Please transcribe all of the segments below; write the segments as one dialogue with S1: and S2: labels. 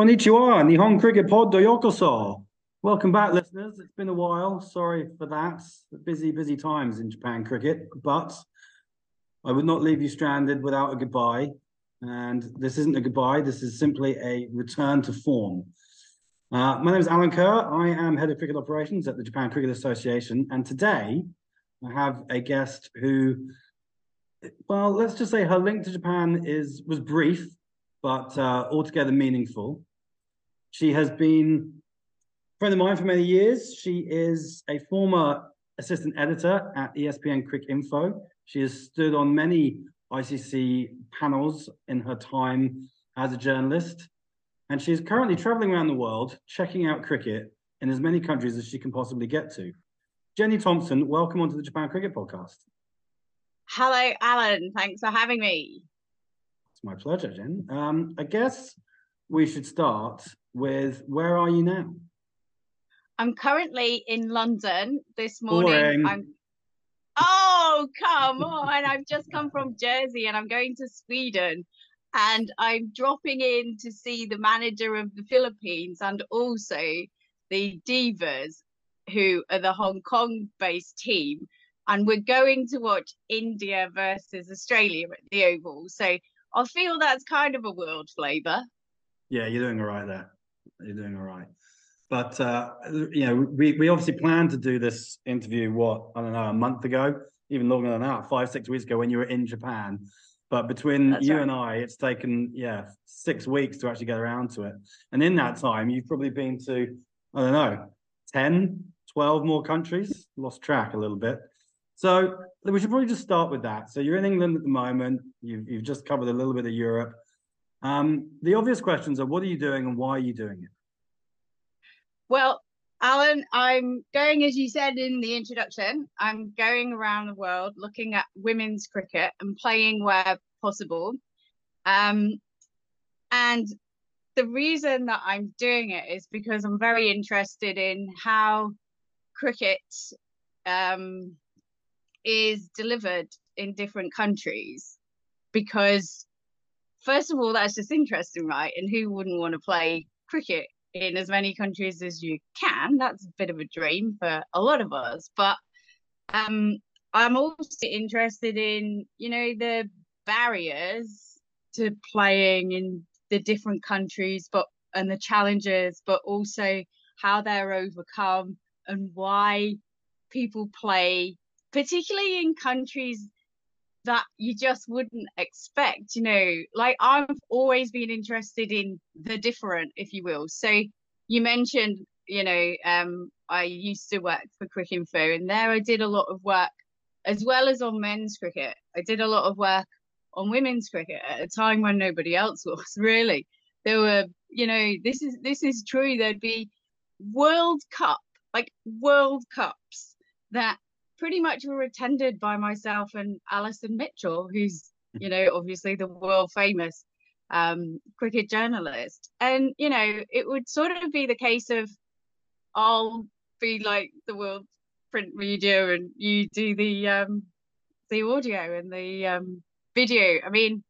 S1: Konnichiwa, Nihon Cricket Pod Doyokoso. Welcome back, listeners. It's been a while. Sorry for that. Busy, busy times in Japan cricket, but I would not leave you stranded without a goodbye. And this isn't a goodbye, this is simply a return to form. Uh, my name is Alan Kerr. I am head of cricket operations at the Japan Cricket Association. And today I have a guest who, well, let's just say her link to Japan is was brief, but uh, altogether meaningful. She has been a friend of mine for many years. She is a former assistant editor at ESPN Cricinfo. She has stood on many ICC panels in her time as a journalist. And she's currently traveling around the world, checking out cricket in as many countries as she can possibly get to. Jenny Thompson, welcome onto the Japan Cricket Podcast.
S2: Hello, Alan. Thanks for having me.
S1: It's my pleasure, Jen. Um, I guess we should start with where are you now?
S2: I'm currently in London this morning.
S1: Boring.
S2: I'm Oh, come on. I've just come from Jersey and I'm going to Sweden and I'm dropping in to see the manager of the Philippines and also the Divas, who are the Hong Kong based team. And we're going to watch India versus Australia at the Oval. So I feel that's kind of a world flavour.
S1: Yeah, you're doing all right there. You're doing all right. But uh, you know, we we obviously planned to do this interview. What I don't know, a month ago, even longer than that, five six weeks ago, when you were in Japan. But between
S2: That's
S1: you
S2: right.
S1: and I, it's taken yeah six weeks to actually get around to it. And in that time, you've probably been to I don't know 10, 12 more countries. Lost track a little bit. So we should probably just start with that. So you're in England at the moment. You've you've just covered a little bit of Europe. Um, the obvious questions are: What are you doing, and why are you doing it?
S2: Well, Alan, I'm going, as you said in the introduction, I'm going around the world looking at women's cricket and playing where possible. Um, and the reason that I'm doing it is because I'm very interested in how cricket um, is delivered in different countries. Because, first of all, that's just interesting, right? And who wouldn't want to play cricket in as many countries as you can. That's a bit of a dream for a lot of us. But um, I'm also interested in, you know, the barriers to playing in the different countries, but and the challenges, but also how they're overcome and why people play, particularly in countries that you just wouldn't expect you know like i've always been interested in the different if you will. So you mentioned you know um i used to work for Cricinfo and there i did a lot of work as well as on men's cricket. I did a lot of work on women's cricket at a time when nobody else was really. There were you know this is this is true there'd be world cup like world cups that pretty much were attended by myself and Alison Mitchell, who's, you know, obviously the world famous um, cricket journalist. And, you know, it would sort of be the case of I'll be like the world print media and you do the um the audio and the um video. I mean,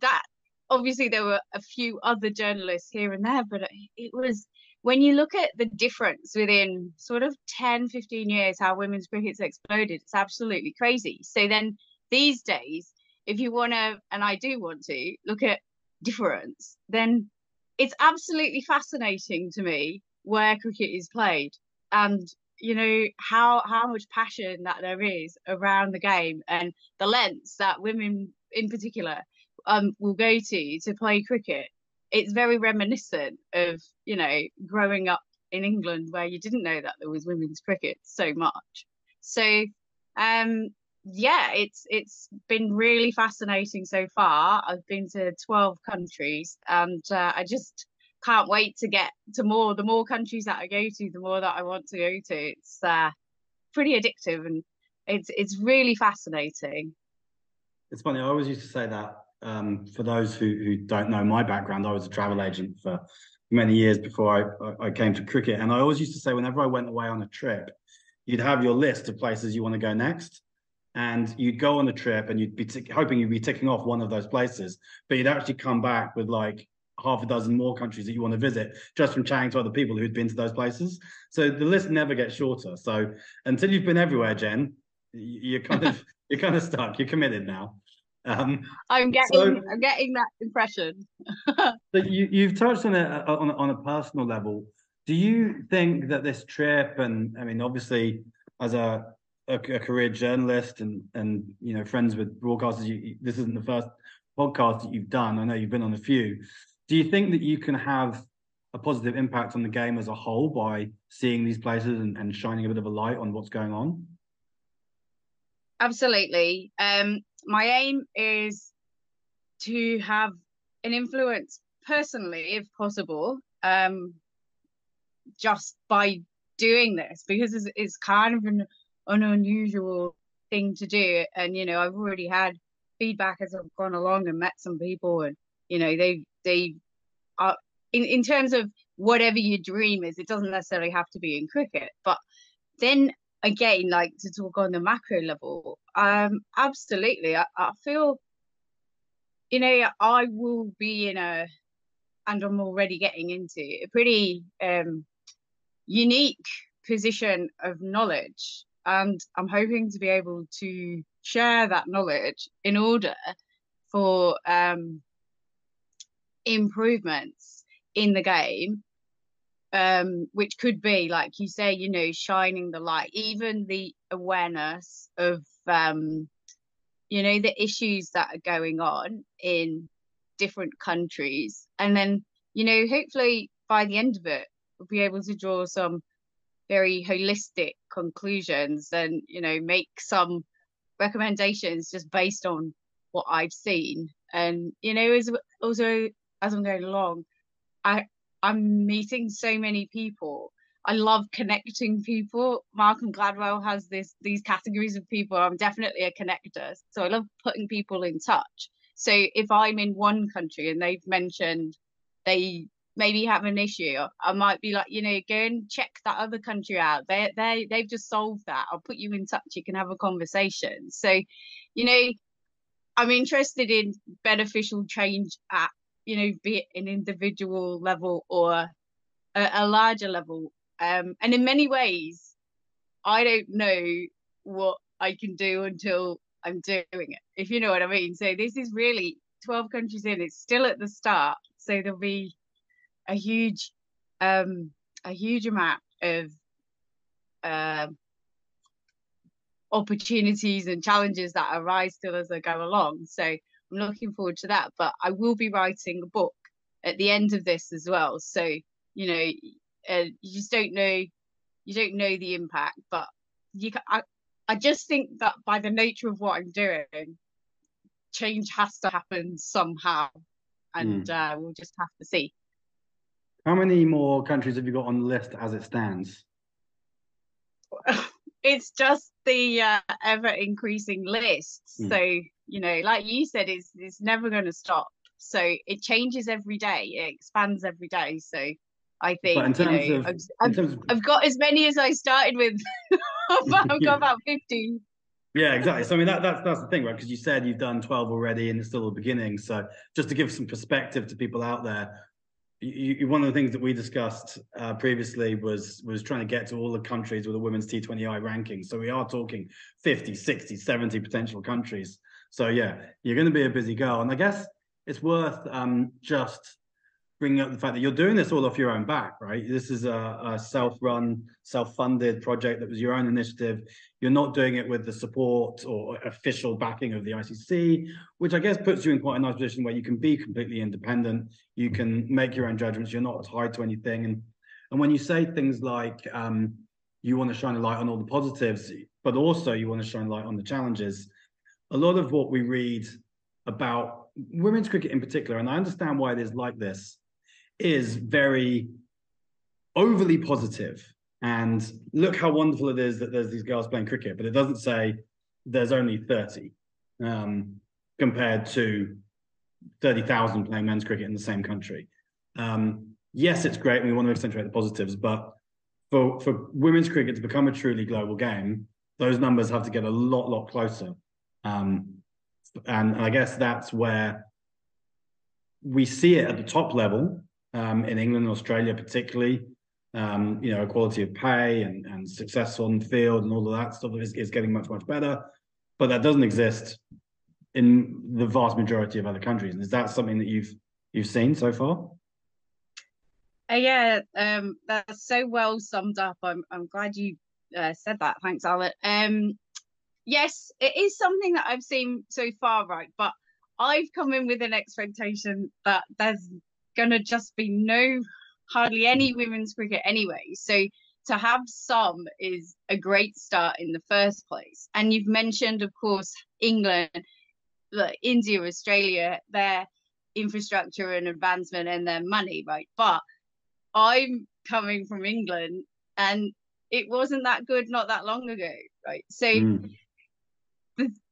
S2: that obviously there were a few other journalists here and there, but it was when you look at the difference within sort of 10 15 years how women's cricket's exploded it's absolutely crazy. So then these days if you want to and i do want to look at difference then it's absolutely fascinating to me where cricket is played and you know how how much passion that there is around the game and the lengths that women in particular um will go to to play cricket it's very reminiscent of you know growing up in England where you didn't know that there was women's cricket so much. So um yeah, it's it's been really fascinating so far. I've been to 12 countries and uh, I just can't wait to get to more. The more countries that I go to, the more that I want to go to. It's uh, pretty addictive and it's it's really fascinating.
S1: It's funny. I always used to say that um, for those who, who don't know my background, I was a travel agent for many years before I, I came to cricket. And I always used to say, whenever I went away on a trip, you'd have your list of places you want to go next. And you'd go on a trip and you'd be tick hoping you'd be ticking off one of those places, but you'd actually come back with like half a dozen more countries that you want to visit just from chatting to other people who'd been to those places. So the list never gets shorter. So until you've been everywhere, Jen, you're kind of you're kind of stuck. You're committed now.
S2: Um, I'm getting so, I'm getting that impression.
S1: so you you've touched on it on on a personal level. Do you think that this trip and I mean obviously as a a, a career journalist and and you know friends with broadcasters, you, this isn't the first podcast that you've done. I know you've been on a few. Do you think that you can have a positive impact on the game as a whole by seeing these places and, and shining a bit of a light on what's going on?
S2: Absolutely. Um, my aim is to have an influence personally, if possible, um, just by doing this because it's, it's kind of an, an unusual thing to do. And you know, I've already had feedback as I've gone along and met some people, and you know, they they are in in terms of whatever your dream is. It doesn't necessarily have to be in cricket, but then again, like to talk on the macro level, um, absolutely. I, I feel, you know, I will be in a, and I'm already getting into a pretty um, unique position of knowledge. And I'm hoping to be able to share that knowledge in order for um, improvements in the game um, which could be like you say you know shining the light even the awareness of um, you know the issues that are going on in different countries. And then you know hopefully by the end of it we'll be able to draw some very holistic conclusions and you know make some recommendations just based on what I've seen. And you know as also as I'm going along I I'm meeting so many people. I love connecting people. Malcolm Gladwell has this these categories of people. I'm definitely a connector. So I love putting people in touch. So if I'm in one country and they've mentioned they maybe have an issue, I might be like, you know, go and check that other country out. They they they've just solved that. I'll put you in touch. You can have a conversation. So, you know, I'm interested in beneficial change at you know, be it an individual level or a, a larger level. Um, and in many ways, I don't know what I can do until I'm doing it, if you know what I mean. So this is really 12 countries in, it's still at the start. So there'll be a huge, um, a huge amount of uh, opportunities and challenges that arise still as I go along. So I'm looking forward to that. But I will be writing a book at the end of this as well. So you know, uh, you just don't know, you don't know the impact. But you, can, I, I just think that by the nature of what I'm doing, change has to happen somehow, and mm. uh, we'll just have to see.
S1: How many more countries have you got on the list as it stands?
S2: it's just the uh, ever increasing list. Mm. So you know, like you said, it's it's never going to stop. So it changes every day. It expands every day. So I think you know, of, I've, I've, of... I've, got as many as I started with. I've got about fifteen.
S1: Yeah, exactly. So I mean, that, that's that's the thing, right? Because you said you've done twelve already, and it's still the beginning. So just to give some perspective to people out there, you, you, one of the things that we discussed uh, previously was was trying to get to all the countries with a women's T20I ranking. So we are talking 50, 60, 70 potential countries. So yeah, you're going to be a busy girl, and I guess it's worth um, just bringing up the fact that you're doing this all off your own back, right? This is a, a self-run, self-funded project that was your own initiative. You're not doing it with the support or official backing of the ICC, which I guess puts you in quite a nice position where you can be completely independent. You can make your own judgments. You're not tied to anything. And and when you say things like um, you want to shine a light on all the positives, but also you want to shine light on the challenges, a lot of what we read about women's cricket in particular, and I understand why it is like this, is very overly positive. and look how wonderful it is that there's these girls playing cricket, but it doesn't say there's only 30 um, compared to 30,000 playing men's cricket in the same country. Um, yes, it's great and we want to accentuate the positives, but for, for women's cricket to become a truly global game, those numbers have to get a lot, lot closer. Um, and I guess that's where we see it at the top level um, in England and Australia, particularly. Um, you know, equality of pay and, and success on the field and all of that stuff is, is getting much, much better. But that doesn't exist in the vast majority of other countries. And is that something that you've you've seen so far?
S2: Uh, yeah, um, that's so well summed up. I'm I'm glad you uh, said that. Thanks, Alan. Um, yes, it is something that I've seen so far, right? But I've come in with an expectation that there's gonna just be no hardly any women's cricket anyway. So to have some is a great start in the first place. And you've mentioned, of course, England, India, Australia, their infrastructure and advancement and their money, right? But I'm coming from England and it wasn't that good not that long ago, right? So mm.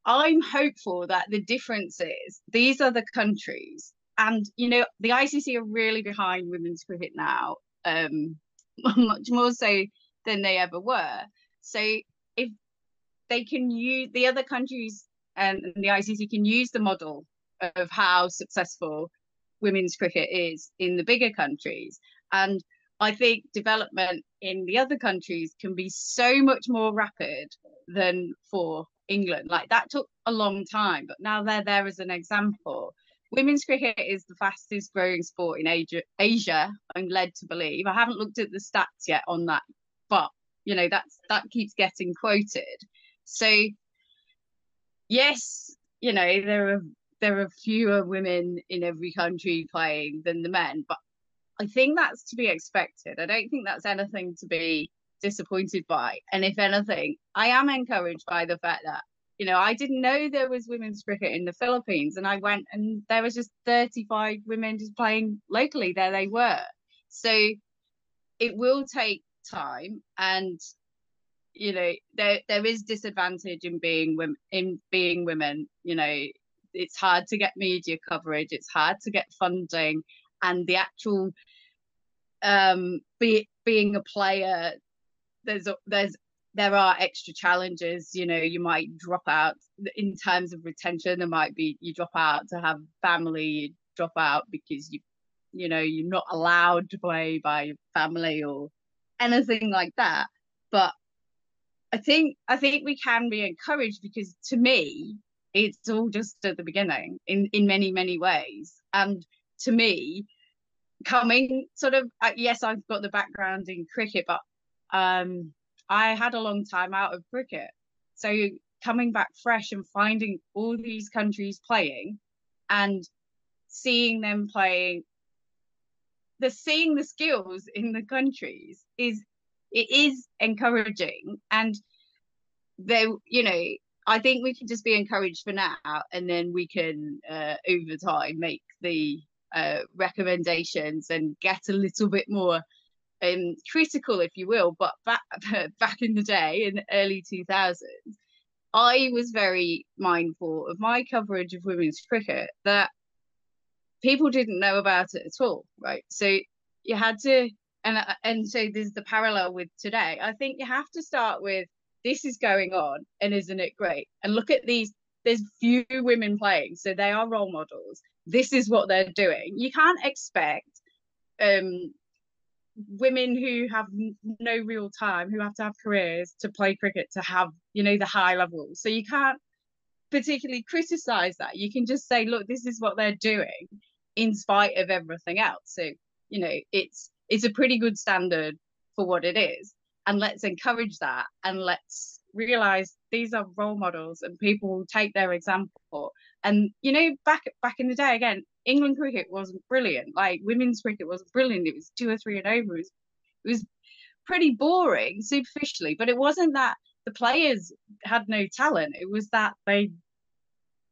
S2: I'm hopeful that the difference is these are the countries, and you know the ICC are really behind women's cricket now, um, much more so than they ever were. So if they can use the other countries and the ICC can use the model of how successful women's cricket is in the bigger countries and I think development in the other countries can be so much more rapid than for England. Like that took a long time, but now they're there as an example. Women's cricket is the fastest growing sport in Asia, Asia, I'm led to believe. I haven't looked at the stats yet on that, but you know, that's that keeps getting quoted. So yes, you know, there are there are fewer women in every country playing than the men, but I think that's to be expected. I don't think that's anything to be disappointed by. And if anything, I am encouraged by the fact that, you know, I didn't know there was women's cricket in the Philippines. And I went and there was just 35 women just playing locally. There they were. So it will take time and you know there there is disadvantage in being women in being women you know it's hard to get media coverage it's hard to get funding and the actual um be, being a player there's there's there are extra challenges you know you might drop out in terms of retention. There might be you drop out to have family you drop out because you you know you're not allowed to play by family or anything like that. But i think i think we can be encouraged because to me it's all just at the beginning in in many many ways. And to me coming sort of uh, yes i've got the background in cricket but um i had a long time out of cricket. So coming back fresh and finding all these countries playing and seeing them playing the seeing the skills in the countries is it is encouraging. And they you know i think we can just be encouraged for now and then we can uh, over time make the uh, recommendations and get a little bit more um, critical, if you will. But back back in the day, in the early 2000s, I was very mindful of my coverage of women's cricket that people didn't know about it at all, right? So you had to, and and so there's the parallel with today. I think you have to start with this is going on, and isn't it great? And look at these. There's few women playing, so they are role models this is what they're doing. You can't expect um, women who have no real time, who have to have careers to play cricket, to have, you know, the high level. So you can't particularly criticize that. You can just say, look, this is what they're doing in spite of everything else. So, you know, it's it's a pretty good standard for what it is. And let's encourage that and let's realize these are role models and people will take their example and you know, back back in the day, again, England cricket wasn't brilliant. Like women's cricket wasn't brilliant. It was two or three and over. It was, it was pretty boring superficially, but it wasn't that the players had no talent. It was that they,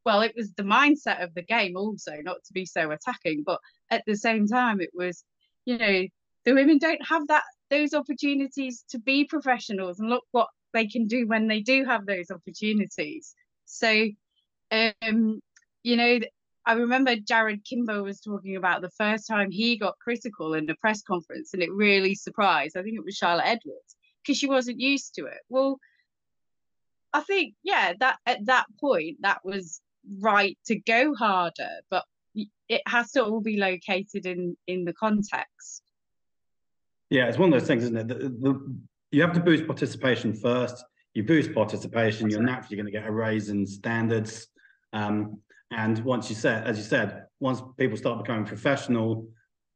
S2: well, it was the mindset of the game also, not to be so attacking, but at the same time, it was, you know, the women don't have that those opportunities to be professionals and look what they can do when they do have those opportunities. So um, you know, I remember Jarrod Kimber was talking about the first time he got critical in a press conference, and it really surprised. I think it was Charlotte Edwards because she wasn't used to it. Well, I think yeah, that at that point that was right to go harder, but it has to all be located in in the context.
S1: Yeah, it's one of those things, isn't it? The, the, you have to boost participation first. You boost participation, you're naturally going to get a raise in standards. Um, and once you said, as you said, once people start becoming professional,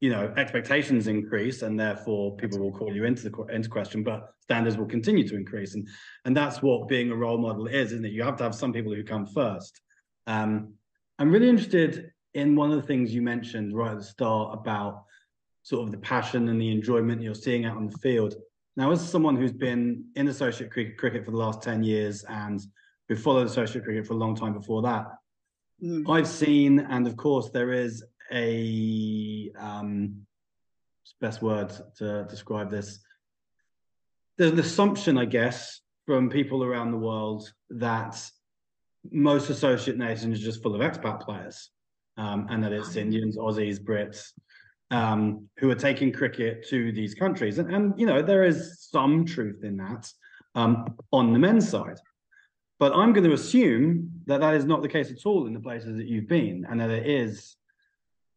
S1: you know, expectations increase, and therefore people will call you into the into question. But standards will continue to increase, and and that's what being a role model is, isn't it? You have to have some people who come first. Um, I'm really interested in one of the things you mentioned right at the start about sort of the passion and the enjoyment you're seeing out on the field. Now, as someone who's been in associate cricket for the last 10 years and who followed associate cricket for a long time before that, mm. I've seen, and of course, there is a um, best word to describe this. There's an assumption, I guess, from people around the world that most associate nations are just full of expat players, um, and that it's Indians, Aussies, Brits, um, who are taking cricket to these countries. And, and, you know, there is some truth in that um, on the men's side. But I'm going to assume that that is not the case at all in the places that you've been, and that it is,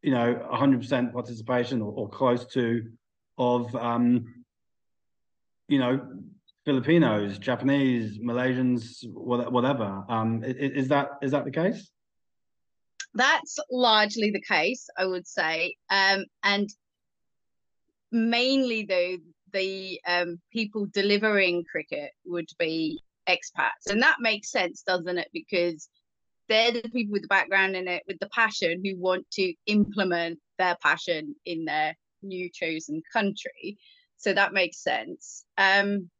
S1: you know, 100% participation or, or close to of, um, you know, Filipinos, Japanese, Malaysians, whatever. Um, is, that is that the case?
S2: that's largely the case, I would say. Um, and mainly, though, the um, people delivering cricket would be expats. And that makes sense, doesn't it? Because they're the people with the background in it, with the passion, who want to implement their passion in their new chosen country. So that makes sense. Um,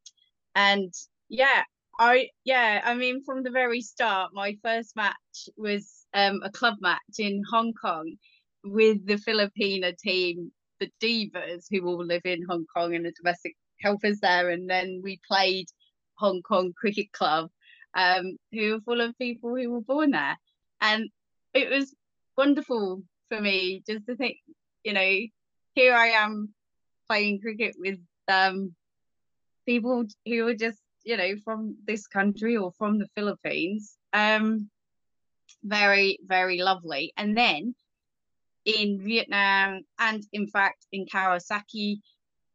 S2: and yeah, I yeah, I mean, from the very start, my first match was um, a club match in Hong Kong with the Filipina team, the Divas, who all live in Hong Kong and the domestic helpers there. And then we played Hong Kong Cricket Club, um, who were full of people who were born there. And it was wonderful for me just to think, you know, here I am playing cricket with um, people who are just, you know, from this country or from the Philippines. Um, very, very lovely. And then in Vietnam and in fact in Kawasaki,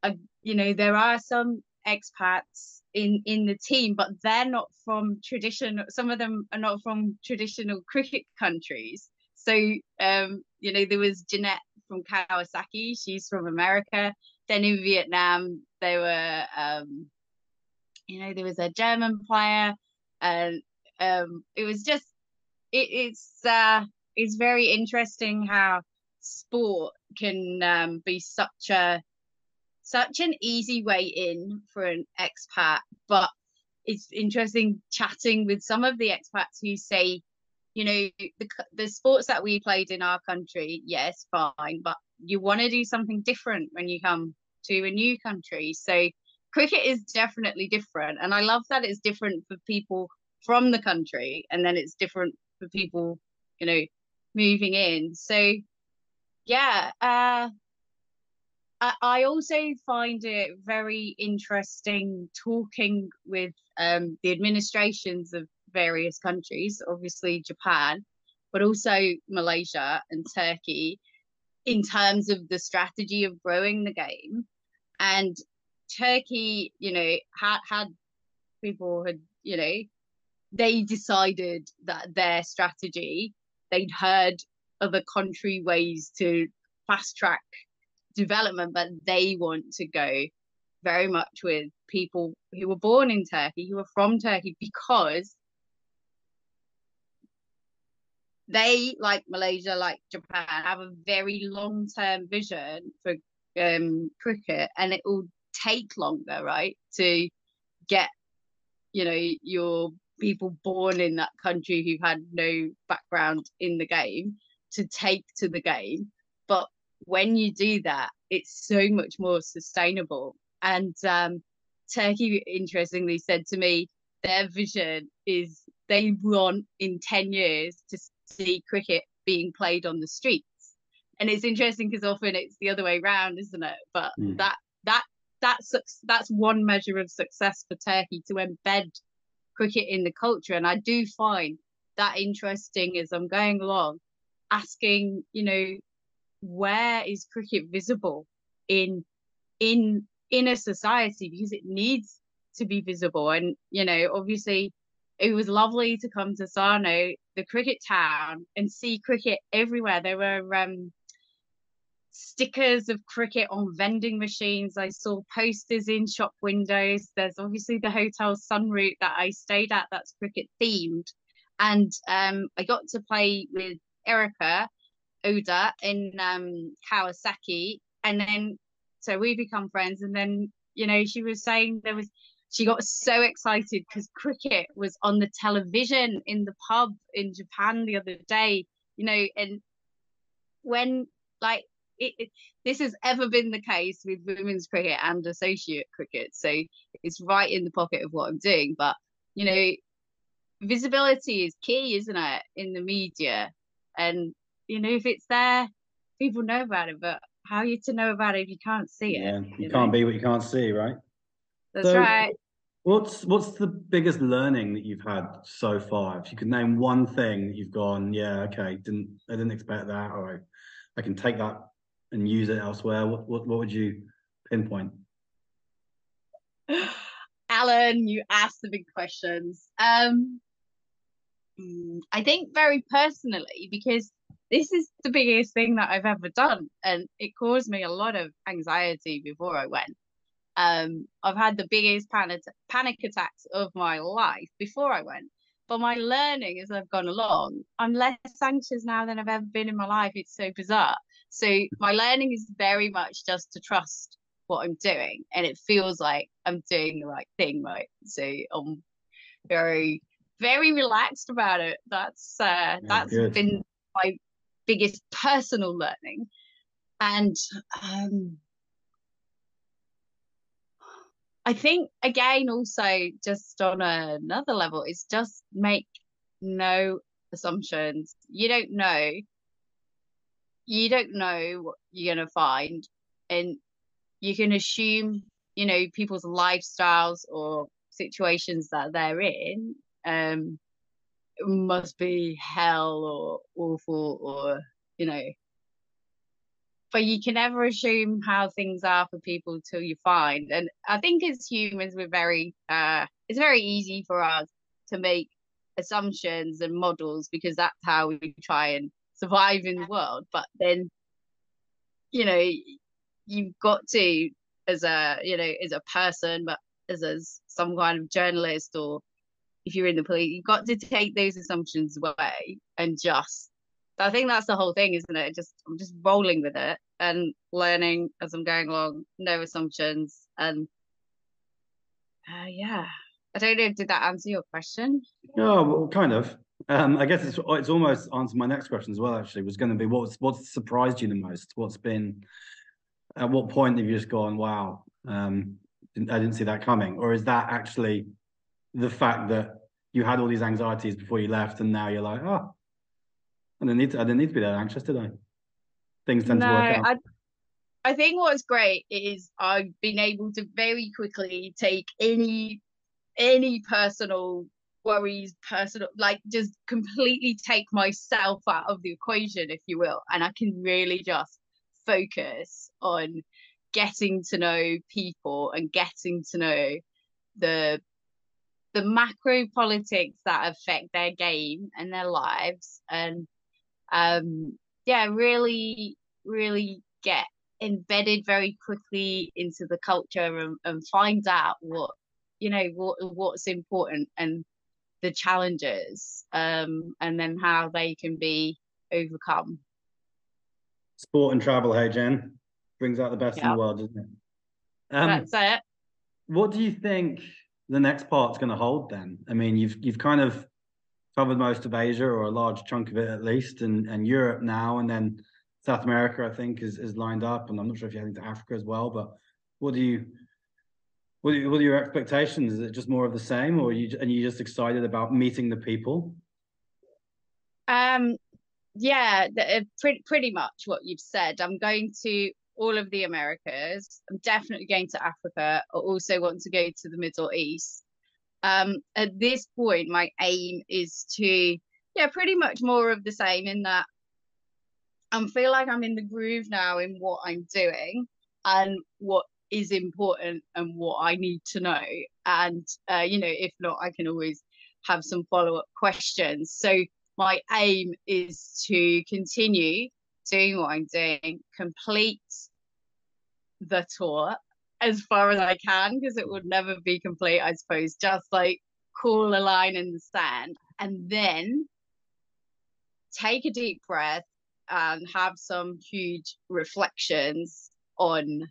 S2: uh, you know, there are some expats in in the team, but they're not from traditional. Some of them are not from traditional cricket countries. So, um, you know, there was Jeanette from Kawasaki. She's from America. Then in Vietnam, there were, um, you know, there was a German player, and um, it was just it, it's uh, it's very interesting how sport can um, be such a such an easy way in for an expat, but it's interesting chatting with some of the expats who say, you know, the the sports that we played in our country, yes, fine, but you want to do something different when you come to a new country. So cricket is definitely different, and I love that it's different for people from the country, and then it's different for people, you know, moving in. So yeah, uh, I, also find it very interesting talking with um, the administrations of various countries, obviously Japan, but also Malaysia and Turkey, in terms of the strategy of growing the game. And Turkey, you know, had had people had, you know, they decided that their strategy, they'd heard other country ways to fast track development, but they want to go very much with people who were born in Turkey, who are from Turkey, because they, like Malaysia, like Japan, have a very long term vision for um, cricket, and it will take longer, right, to get you know your people born in that country who've had no background in the game to take to the game. When you do that, it's so much more sustainable. And um, Turkey, interestingly, said to me, their vision is they want in 10 years to see cricket being played on the streets. And it's interesting because often it's the other way around, isn't it? But mm. that that that's that's one measure of success for Turkey to embed cricket in the culture. And I do find that interesting as I'm going along. asking, you know, where is cricket visible in in in a society because it needs to be visible. And you know, obviously, it was lovely to come to Sano, the cricket town, and see cricket everywhere. There were um, stickers of cricket on vending machines. I saw posters in shop windows. There's obviously the hotel Sun Route that I stayed at that's cricket themed. And um, I got to play with Erica Oda in um, Kawasaki. And then, so we become friends. And then, you know, she was saying there was, she got so excited because cricket was on the television in the pub in Japan the other day, you know, and when like it, it, this has ever been the case with women's cricket and associate cricket. So it's right in the pocket of what I'm doing. But, you know, visibility is key, isn't it, in the media? And, you know, if it's there, people know about it. But how are you to know about it if you can't see
S1: yeah,
S2: it?
S1: You, you can't know? be what you can't see, right?
S2: That's so, right.
S1: What's what's the biggest learning that you've had so far? If you could name one thing that you've gone, yeah, okay, didn't I didn't expect that, or I, I can take that and use it elsewhere, what what, what would you pinpoint?
S2: Alan, you asked the big questions. Um, mm, I think very personally, because this is the biggest thing that I've ever done, and it caused me a lot of anxiety before I went. Um, I've had the biggest panic panic attacks of my life before I went. But my learning as I've gone along, I'm less anxious now than I've ever been in my life. It's so bizarre. So my learning is very much just to trust what I'm doing, and it feels like I'm doing the right thing, right? So I'm very, very relaxed about it. That's uh, that's good. been my biggest personal learning, and um, I think again also just on another level is just make no assumptions. You don't know. You don't know what you're going to find. And you can assume you know people's lifestyles or situations that they're in um must be hell or awful or you know. But you can never assume how things are for people till you find and i think as humans we're very uh it's very easy for us to make assumptions and models because that's how we try and survive in the world but then you know you've got to as a you know as a person but as, as some kind of journalist or if you're in the police you've got to take those assumptions away and just I think that's the whole thing, isn't it? Just I'm just rolling with it and learning as I'm going along, no assumptions, and uh, yeah. I don't know. Did that answer your question?
S1: No, well, kind of. Um, I guess it's it's almost answered my next question as well. Actually, was going to be what's what's surprised you the most? What's been at what point have you just gone, wow, um, I didn't see that coming, or is that actually the fact that you had all these anxieties before you left, and now you're like, oh, I didn't need to, I didn't need to be that anxious, did I? Things tend no, to work out.
S2: I, I think what's great is I've been able to very quickly take any any personal worries, personal, like just completely take myself out of the equation, if you will. And I can really just focus on getting to know people and getting to know the the macro politics that affect their game and their lives and um yeah really really get embedded very quickly into the culture and, and find out what you know what what's important and the challenges um, and then how they can be overcome.
S1: Sport and travel, hey Jen, brings out the best yep. in the world, doesn't it?
S2: Um, That's it.
S1: What do you think the next part's going to hold then? I mean, you've you've kind of covered most of Asia or a large chunk of it at least, and and Europe now, and then South America, I think, is is lined up, and I'm not sure if you're heading to Africa as well. But what do you what are, what are your expectations? Is it just more of the same, or you and you just excited about meeting the people?
S2: Um, yeah, uh, pretty pretty much what you've said. I'm going to all of the Americas. I'm definitely going to Africa. I also want to go to the Middle East. Um, at this point, my aim is to, yeah, pretty much more of the same in that I feel like I'm in the groove now in what I'm doing and what is important and what I need to know. And, uh, you know, if not, I can always have some follow up questions. So, my aim is to continue doing what I'm doing, complete the tour as far as I can, because it would never be complete, I suppose, just like call a line in the sand and then take a deep breath and have some huge reflections on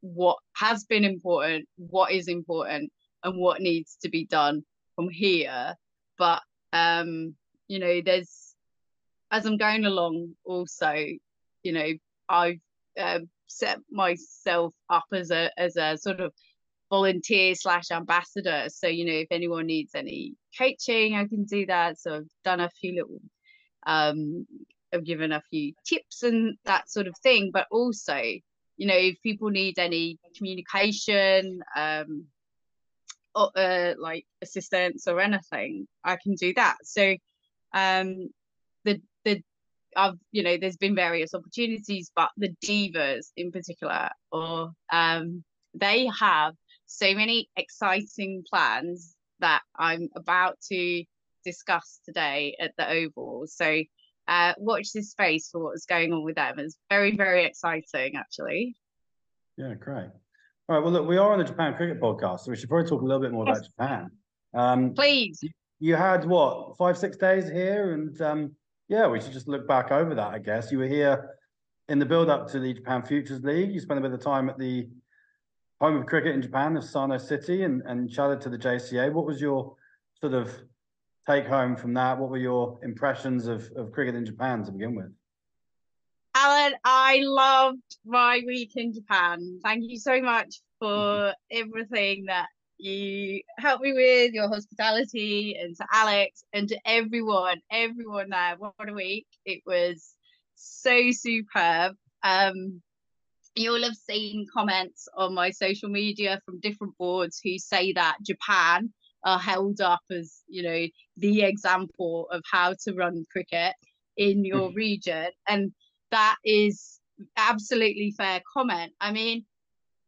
S2: what has been important, what is important, and what needs to be done from here. But um, you know, there's as I'm going along, also, you know, I've uh, set myself up as a as a sort of volunteer slash ambassador. So you know, if anyone needs any coaching, I can do that. So I've done a few little um I've given a few tips and that sort of thing, but also, you know, if people need any communication, um, or, uh, like assistance or anything, I can do that. So, um, the I've you know, there's been various opportunities, but the divas in particular, or um, they have so many exciting plans that I'm about to discuss today at the Oval. So uh, watch this space for what's going on with them. It's very, very exciting, actually.
S1: Yeah, great. All right. Well, look, we are on the Japan Cricket Podcast, so we should probably talk a little bit more yes. about Japan.
S2: Um, Please.
S1: You had what five, six days here, and um, yeah, we should just look back over that. I guess you were here in the build-up to the Japan Futures League. You spent a bit of time at the home of cricket in Japan, of Sano City, and and chatted to the JCA. What was your sort of take home from that? What were your impressions of, of cricket in Japan to begin with?
S2: Alan, I loved my week in Japan. Thank you so much for everything that you helped me with, your hospitality, and to Alex and to everyone, everyone there. What a week! It was so superb. Um, you'll have seen comments on my social media from different boards who say that Japan are held up as you know the example of how to run cricket in your mm-hmm. region and that is absolutely fair comment i mean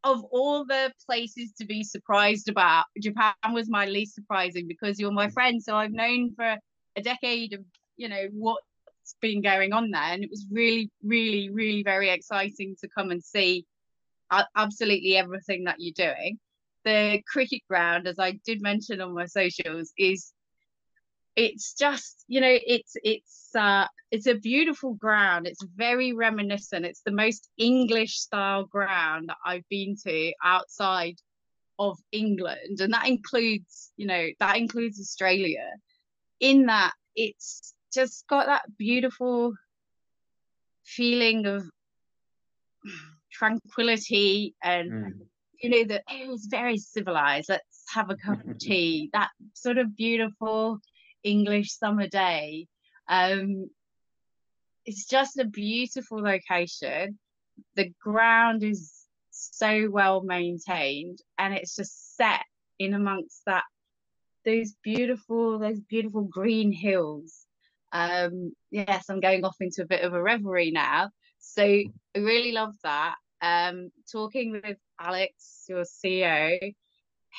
S2: of all the places to be surprised about japan was my least surprising because you're my mm. friend. So i've known for a decade of you know what's been going on there. And it was really really really very exciting to come and see uh, absolutely everything that you're doing. The cricket ground, as I did mention on my socials, is it's just you know it's it's uh it's a beautiful ground it's very reminiscent it's the most english style ground that i've been to outside of england and that includes you know that includes australia in that it's just got that beautiful feeling of tranquility and mm you know, that it was very civilized. Let's have a cup of tea. That sort of beautiful English summer day. Um, it's just a beautiful location. The ground is so well maintained, and it's just set in amongst that those beautiful those beautiful green hills. Um, yes, I'm going off into a bit of a reverie now. So I really love that um, talking with Alex, your CEO,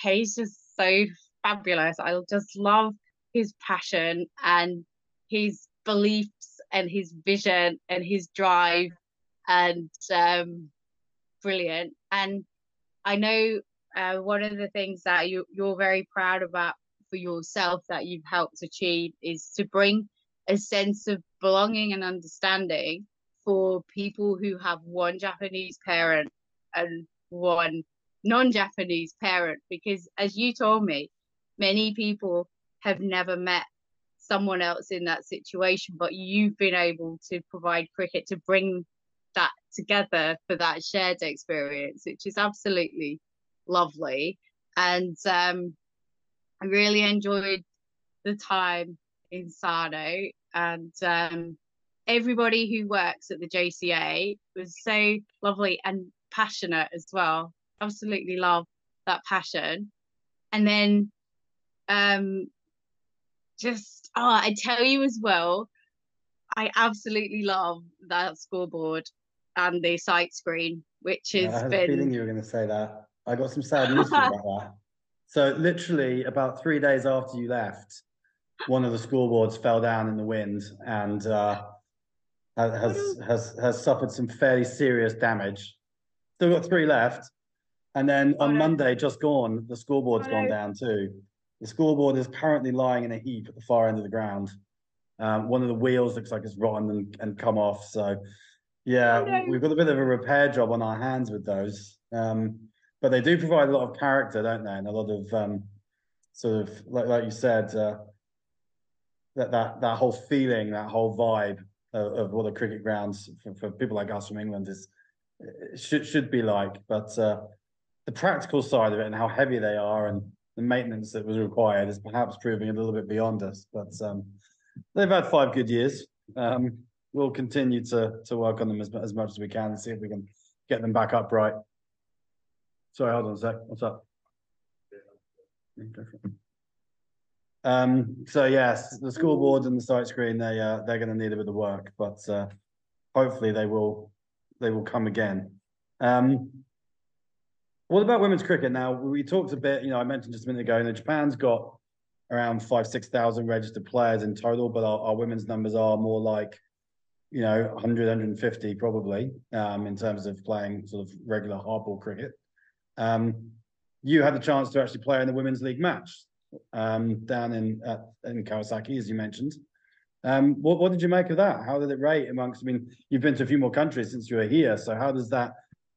S2: he's just so fabulous. I just love his passion and his beliefs and his vision and his drive and um, brilliant. And I know uh, one of the things that you, you're very proud about for yourself that you've helped achieve is to bring a sense of belonging and understanding for people who have one Japanese parent and one non-Japanese parent because as you told me many people have never met someone else in that situation but you've been able to provide cricket to bring that together for that shared experience which is absolutely lovely and um, I really enjoyed the time in Sano and um, everybody who works at the JCA was so lovely and passionate as well. Absolutely love that passion. And then um just oh I tell you as well, I absolutely love that scoreboard and the sight screen, which has
S1: I had
S2: been.
S1: a feeling you were going to say that. I got some sad news about that. So literally about three days after you left, one of the scoreboards fell down in the wind and uh, has has has suffered some fairly serious damage. Still got three left, and then on. Monday, just gone, the scoreboard's gone down too. The scoreboard is currently lying in a heap at the far end of the ground. Um, one of the wheels looks like it's rotten and, and come off. So, yeah,
S2: Oh, no.
S1: we've got a bit of a repair job on our hands with those. Um, but they do provide a lot of character, don't they? And a lot of um, sort of like like you said, uh, that that that whole feeling, that whole vibe of, of what a cricket grounds for, for people like us from England is should should be like. But uh, the practical side of it and how heavy they are and the maintenance that was required is perhaps proving a little bit beyond us. But um, they've had five good years. Um, we'll continue to to work on them as, as much as we can and see if we can get them back upright. Sorry, hold on a sec. What's up? Um, so yes, the scoreboard and the sight screen, they uh, they're going to need a bit of work, but uh, hopefully they will they will come again. Um, what about women's cricket? Now we talked a bit. You know, I mentioned just a minute ago. You know, Japan's got around five six thousand registered players in total, but our, our women's numbers are more like you know 100 150 probably um, in terms of playing sort of regular hardball cricket. Um, you had the chance to actually play in the women's league match um, down in uh, in Kawasaki, as you mentioned. Um, what what did you make of that? How did it rate amongst? I mean, you've been to a few more countries since you were here, so how does that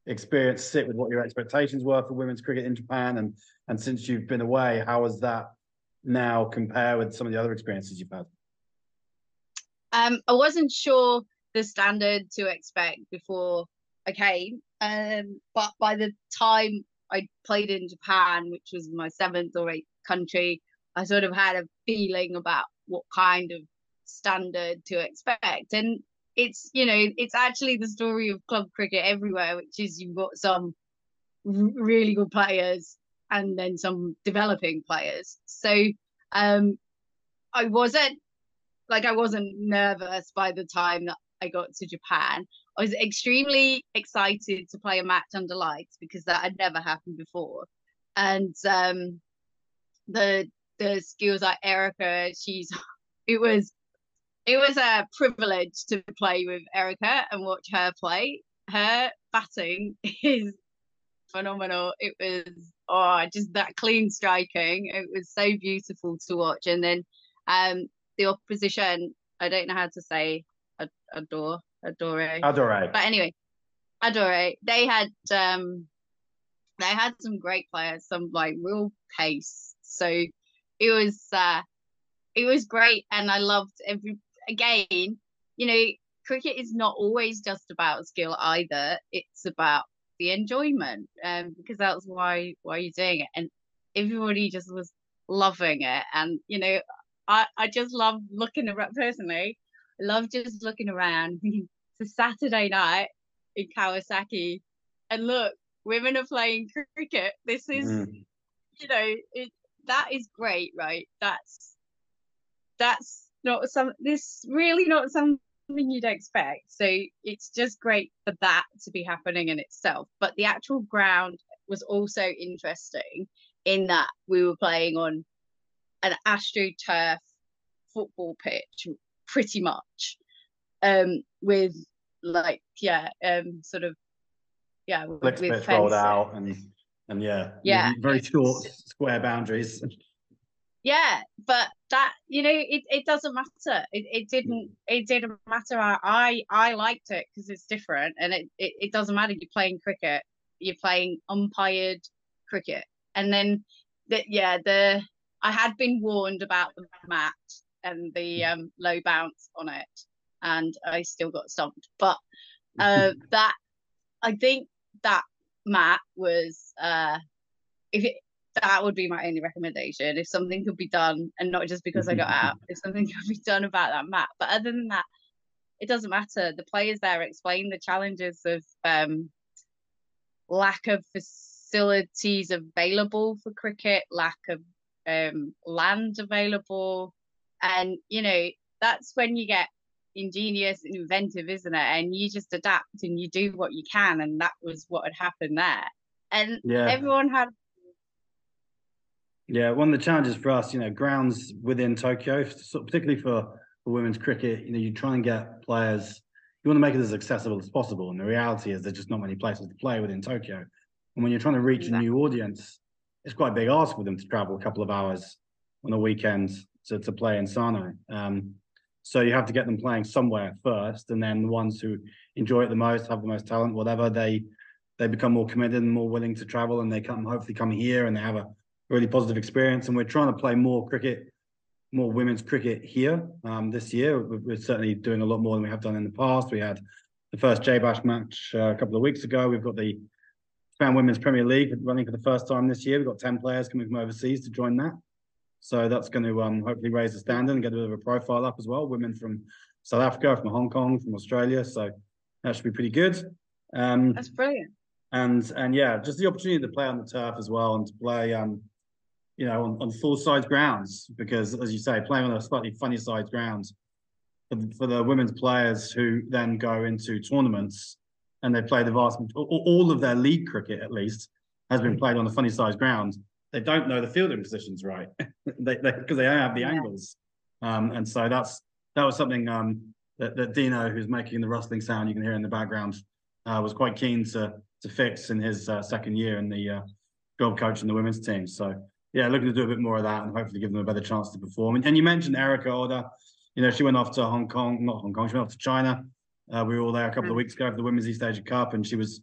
S1: experience sit with what your expectations were for women's cricket in Japan? And and since you've been away, how has that now compare with some of the other experiences you've had?
S2: Um, I wasn't sure the standard to expect before I came. Um, but by the time I played in Japan, which was my seventh or eighth country, I sort of had a feeling about what kind of standard to expect. And it's, you know, it's actually the story of club cricket everywhere, which is you've got some really good players and then some developing players. So um I wasn't like I wasn't nervous by the time that I got to Japan. I was extremely excited to play a match under lights because that had never happened before. And um the the skills like Erica, she's it was it was a privilege to play with Erica and watch her play. Her batting is phenomenal. It was oh just that clean striking. It was so beautiful to watch. And then um the opposition, I don't know how to say adore, adore.
S1: Adore.
S2: But anyway, Adore, they had um they had some great players, some like real pace. So it was uh it was great and I loved every again, you know, cricket is not always just about skill either. It's about the enjoyment. Um because that's why why you're doing it. And everybody just was loving it. And you know, I, I just love looking around personally. I love just looking around. it's a Saturday night in Kawasaki, and look, women are playing cricket. This is,
S1: Mm.
S2: you know, it that is great, right? That's that's not some. This really not something you'd expect. So it's just great for that to be happening in itself. But the actual ground was also interesting in that we were playing on an astroturf football pitch pretty much um with like yeah um sort of yeah with, with
S1: rolled out and and yeah,
S2: Yeah,
S1: very short square boundaries.
S2: Yeah but that you know it, it doesn't matter. It, it didn't it didn't matter. I i, I liked it because it's different and it, it it doesn't matter. You're playing cricket. You're playing umpired cricket. And then the, yeah the i had been warned about the mat and the um low bounce on it and i still got stumped. But uh that i think that mat was uh if it that would be my only recommendation. If something could be done, and not just because I got out, if something could be done about that map. But other than that, it doesn't matter. The players there explain the challenges of um, lack of facilities available for cricket, lack of um, land available, and you know that's when you get ingenious and inventive, isn't it? And you just adapt and you do what you can, and that was what had happened there. And yeah. everyone had.
S1: Yeah, one of the challenges for us, you know, grounds within Tokyo, particularly for, for women's cricket, you know, you try and get players, you want to make it as accessible as possible. And the reality is there's just not many places to play within Tokyo. And when you're trying to reach exactly. a new audience, it's quite a big ask for them to travel a couple of hours on a weekend to, to play in Sano. Um, so you have to get them playing somewhere first, and then the ones who enjoy it the most, have the most talent, whatever, they they become more committed and more willing to travel, and they come hopefully come here and they have a really positive experience. And we're trying to play more cricket, more women's cricket here um, this year. We're certainly doing a lot more than we have done in the past. We had the first J Bash match uh, a couple of weeks ago. We've got the Japan Women's Premier League running for the first time this year. We've got 10 players coming from overseas to join that. So that's going to um, hopefully raise the standard and get a bit of a profile up as well. Women from South Africa, from Hong Kong, from Australia. So that should be pretty good.
S2: Um, that's brilliant.
S1: And and yeah, just the opportunity to play on the turf as well and to play um, you know, on, on full size grounds because as you say, playing on a slightly funny size grounds for the, for the women's players who then go into tournaments and they play the vast all of their league cricket at least has been played on a funny size ground they don't know the fielding positions right. They because they, they, don't have the yeah. angles. Um, and so that's that was something um, that, that Dino who's making the rustling sound you can hear in the background uh, was quite keen to to fix in his uh, second year in the uh, job coach in the women's team. So yeah looking to do a bit more of that and hopefully give them a better chance to perform and, and you mentioned Erica Oda you know she went off to Hong Kong not Hong Kong she went off to China uh, we were all there a couple mm. of weeks ago for the Women's East Asia Cup, and she was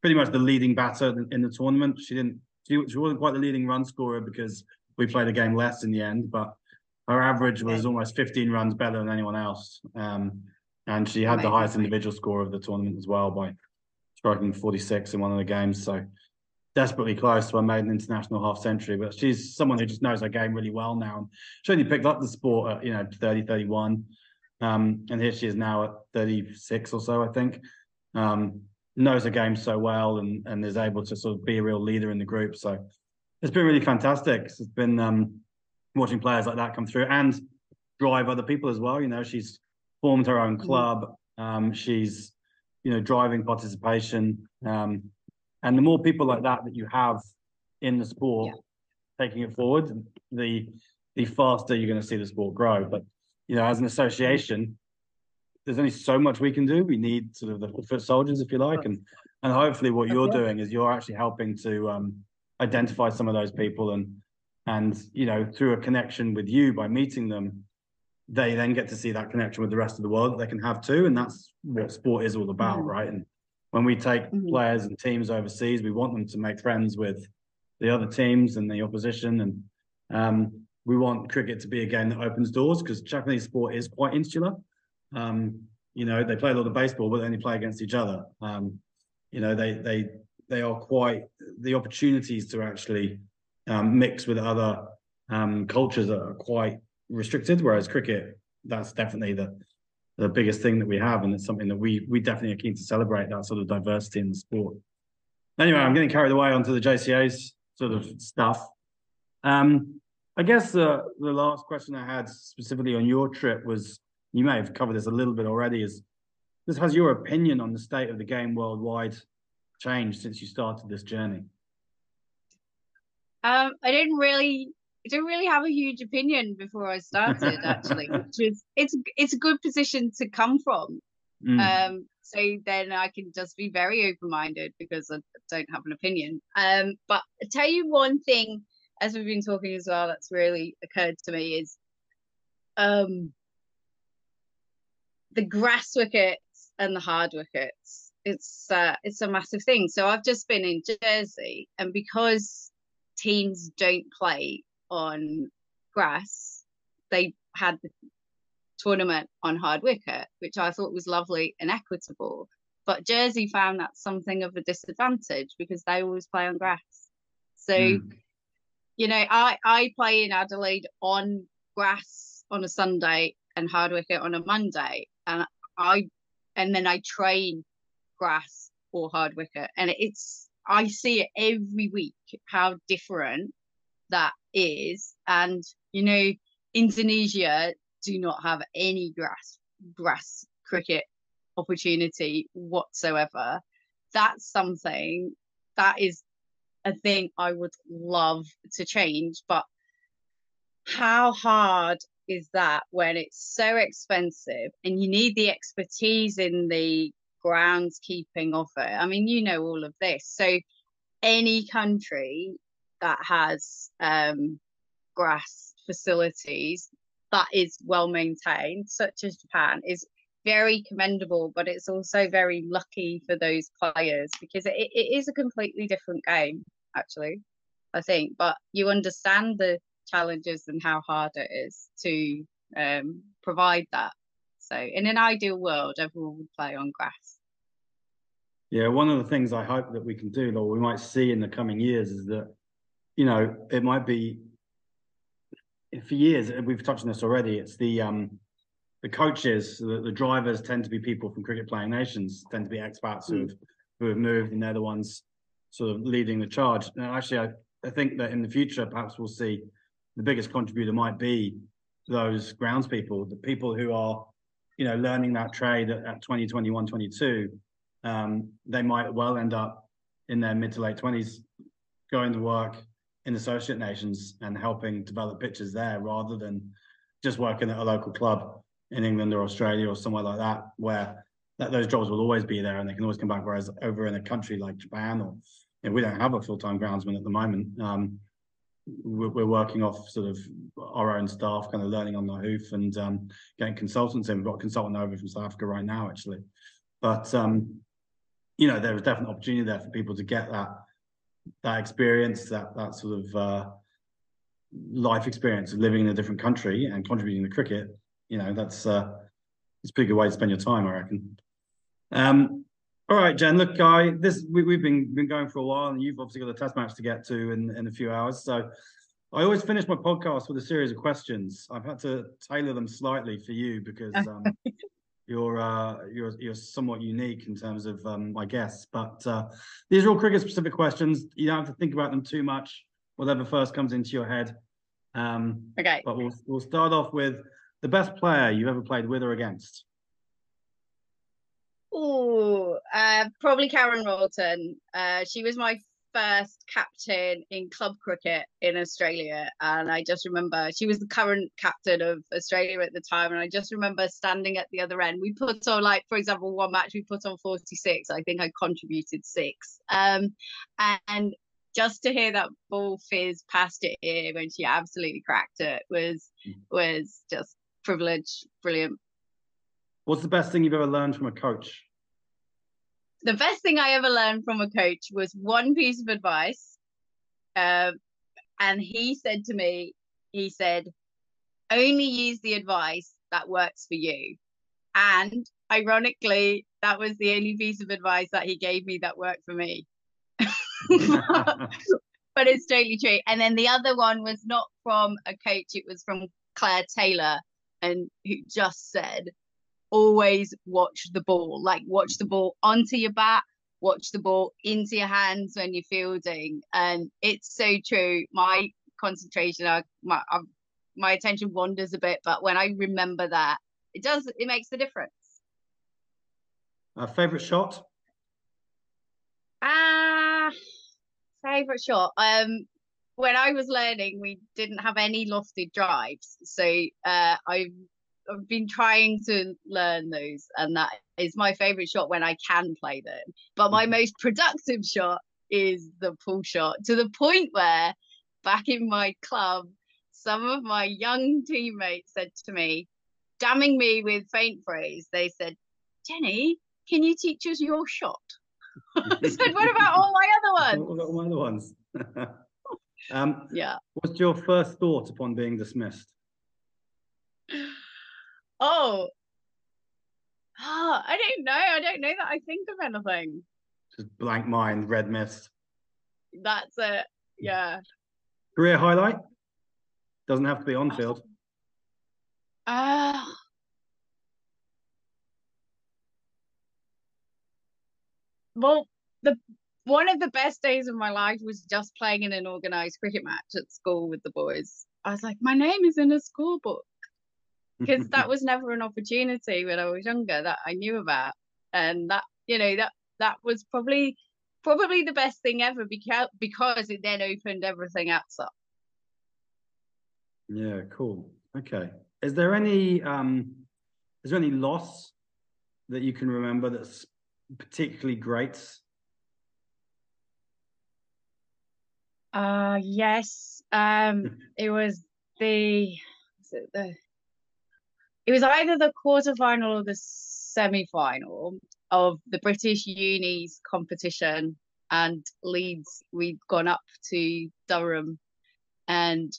S1: pretty much the leading batter in the tournament. She didn't, she, she wasn't quite the leading run scorer because we played a game less in the end, but her average was almost 15 runs better than anyone else. Um, and she had the highest individual score of the tournament as well by striking 46 in one of the games. So desperately close to a maiden international half century. But she's someone who just knows her game really well now. And she only picked up the sport at, you know, 30, 31. Um, and here she is now at 36 or so, I think. Um, knows the game so well and and is able to sort of be a real leader in the group. So it's been really fantastic. It's been um, watching players like that come through and drive other people as well. You know, she's formed her own mm-hmm. club. Um, she's you know driving participation. Um, and the more people like that that you have in the sport yeah. taking it forward, the the faster you're going to see the sport grow. But you know, as an association, there's only so much we can do. We need sort of the foot soldiers, if you like, and and hopefully what you're doing is you're actually helping to um, identify some of those people and and you know through a connection with you by meeting them, they then get to see that connection with the rest of the world that they can have too, and that's what sport is all about, mm-hmm. right? And when we take mm-hmm. players and teams overseas, we want them to make friends with the other teams and the opposition, and um, we want cricket to be a game that opens doors because Japanese sport is quite insular. Um, you know, they play a lot of baseball, but they only play against each other. Um, you know, they they they are quite the opportunities to actually um, mix with other um, cultures are quite restricted. Whereas cricket, that's definitely the the biggest thing that we have, and it's something that we we definitely are keen to celebrate that sort of diversity in the sport. Anyway, I'm getting carried away onto the JCA's sort of stuff. Um, I guess uh, the last question I had specifically on your trip was you may have covered this a little bit already. Is this has your opinion on the state of the game worldwide changed since you started this journey?
S2: Um, I didn't really didn't really have a huge opinion before I started actually, which is it's it's a good position to come from. Mm. Um, so then I can just be very open minded because I don't have an opinion. Um, but I tell you one thing as we've been talking as well, that's really occurred to me is um the grass wickets and the hard wickets. It's uh, it's a massive thing. So I've just been in Jersey, and because teams don't play on grass, they had the tournament on hard wicket, which I thought was lovely and equitable. But Jersey found that something of a disadvantage because they always play on grass. So mm you know, I I play in Adelaide on grass on a Sunday and hard wicket on a Monday, and I and then I train grass or hard wicket, and it's I see it every week how different that is, and you know, Indonesia do not have any grass grass cricket opportunity whatsoever. That's something that is a thing I would love to change, but how hard is that when it's so expensive and you need the expertise in the groundskeeping of it? I mean, you know all of this. So any country that has um, grass facilities that is well maintained, such as Japan, is very commendable, but it's also very lucky for those players because it, it is a completely different game, actually, I think. But you understand the challenges and how hard it is to um, provide that. So, in an ideal world, everyone would play on grass.
S1: Yeah, one of the things I hope that we can do, or we might see in the coming years, is that, you know, it might be for years. We've touched on this already. It's the um, the coaches, the, the, drivers tend to be people from cricket playing nations, tend to be expats mm. who have who have moved, and they're the ones sort of leading the charge. And actually, I, I think that in the future, perhaps we'll see the biggest contributor might be those grounds people, the people who are, you know, learning that trade at, at 20, 21, 22 um, they might well end up in their mid to late 20s going to work in associate nations and helping develop pitches there rather than just working at a local club in England or Australia or somewhere like that, where that those jobs will always be there and they can always come back. Whereas over in a country like Japan, or you know, we don't have a full time groundsman at the moment. Um, we're, we're, working off sort of our own staff, kind of learning on the hoof and um, getting consultants in. We've got a consultant over from South Africa right now, actually. But um, you know, there is definite opportunity there for people to get that that experience, that that sort of uh, life experience of living in a different country and contributing to cricket. You know, that's uh, it's a pretty good way to spend your time, I reckon. Um, all right, Jen. Look, Guy, this we, have been been going for a while, and you've obviously got a test match to get to in in a few hours. So, I always finish my podcast with a series of questions. I've had to tailor them slightly for you because um, you're uh, you're you're somewhat unique in terms of um, my guests. But uh, these are all cricket specific questions. You don't have to think about them too much. Whatever first comes into your head. Um,
S2: okay.
S1: But we'll we'll start off with the best player you've ever played with or against.
S2: Oh, uh, probably Karen Rolton. Uh, she was my first captain in club cricket in Australia. And I just remember she was the current captain of Australia at the time. And I just remember standing at the other end. We put on, like, for example, one match we put on 46. I think I contributed six. Um, and just to hear that ball fizz past it here when she absolutely cracked it was mm. was just privilege, brilliant.
S1: What's the best thing you've ever learned from a coach?
S2: The best thing I ever learned from a coach was one piece of advice. Uh, and he said to me, he said, only use the advice that works for you. And ironically, that was the only piece of advice that he gave me that worked for me. but it's totally true. And then the other one was not from a coach, it was from Claire Taylor, and who just said, always watch the ball, like watch the ball onto your bat, watch the ball into your hands when you're fielding. And it's so true. My concentration, I, my, I, my attention wanders a bit, but when I remember that, it does, it makes the difference.
S1: Uh, favorite shot?
S2: Ah, uh, favorite shot. Um, when I was learning, we didn't have any lofted drives, so uh, I I've been trying to learn those, and that is my favorite shot when I can play them. But my mm-hmm. most productive shot is the pull shot to the point where back in my club, some of my young teammates said to me, damning me with faint praise, they said, Jenny, can you teach us your shot? I said, what about all my other ones?
S1: What about all my other ones? um,
S2: yeah.
S1: What's your first thought upon being dismissed?
S2: Oh. Oh, I don't know. I don't know that I think of anything.
S1: Just blank mind, red mist.
S2: That's it. Yeah.
S1: Career highlight? Doesn't have to be on field.
S2: Ah. Uh, well, the one of the best days of my life was just playing in an organized cricket match at school with the boys. I was like, my name is in a school book. Because that was never an opportunity when I was younger that I knew about, and that you know that that was probably probably the best thing ever because because it then opened everything else up.
S1: Yeah, cool. Okay. Is there any um is there any loss that you can remember that's particularly great?
S2: Uh yes. Um it was the was it the it was either the quarterfinal or the semi-final of the British Unis competition and Leeds. We'd gone up to Durham and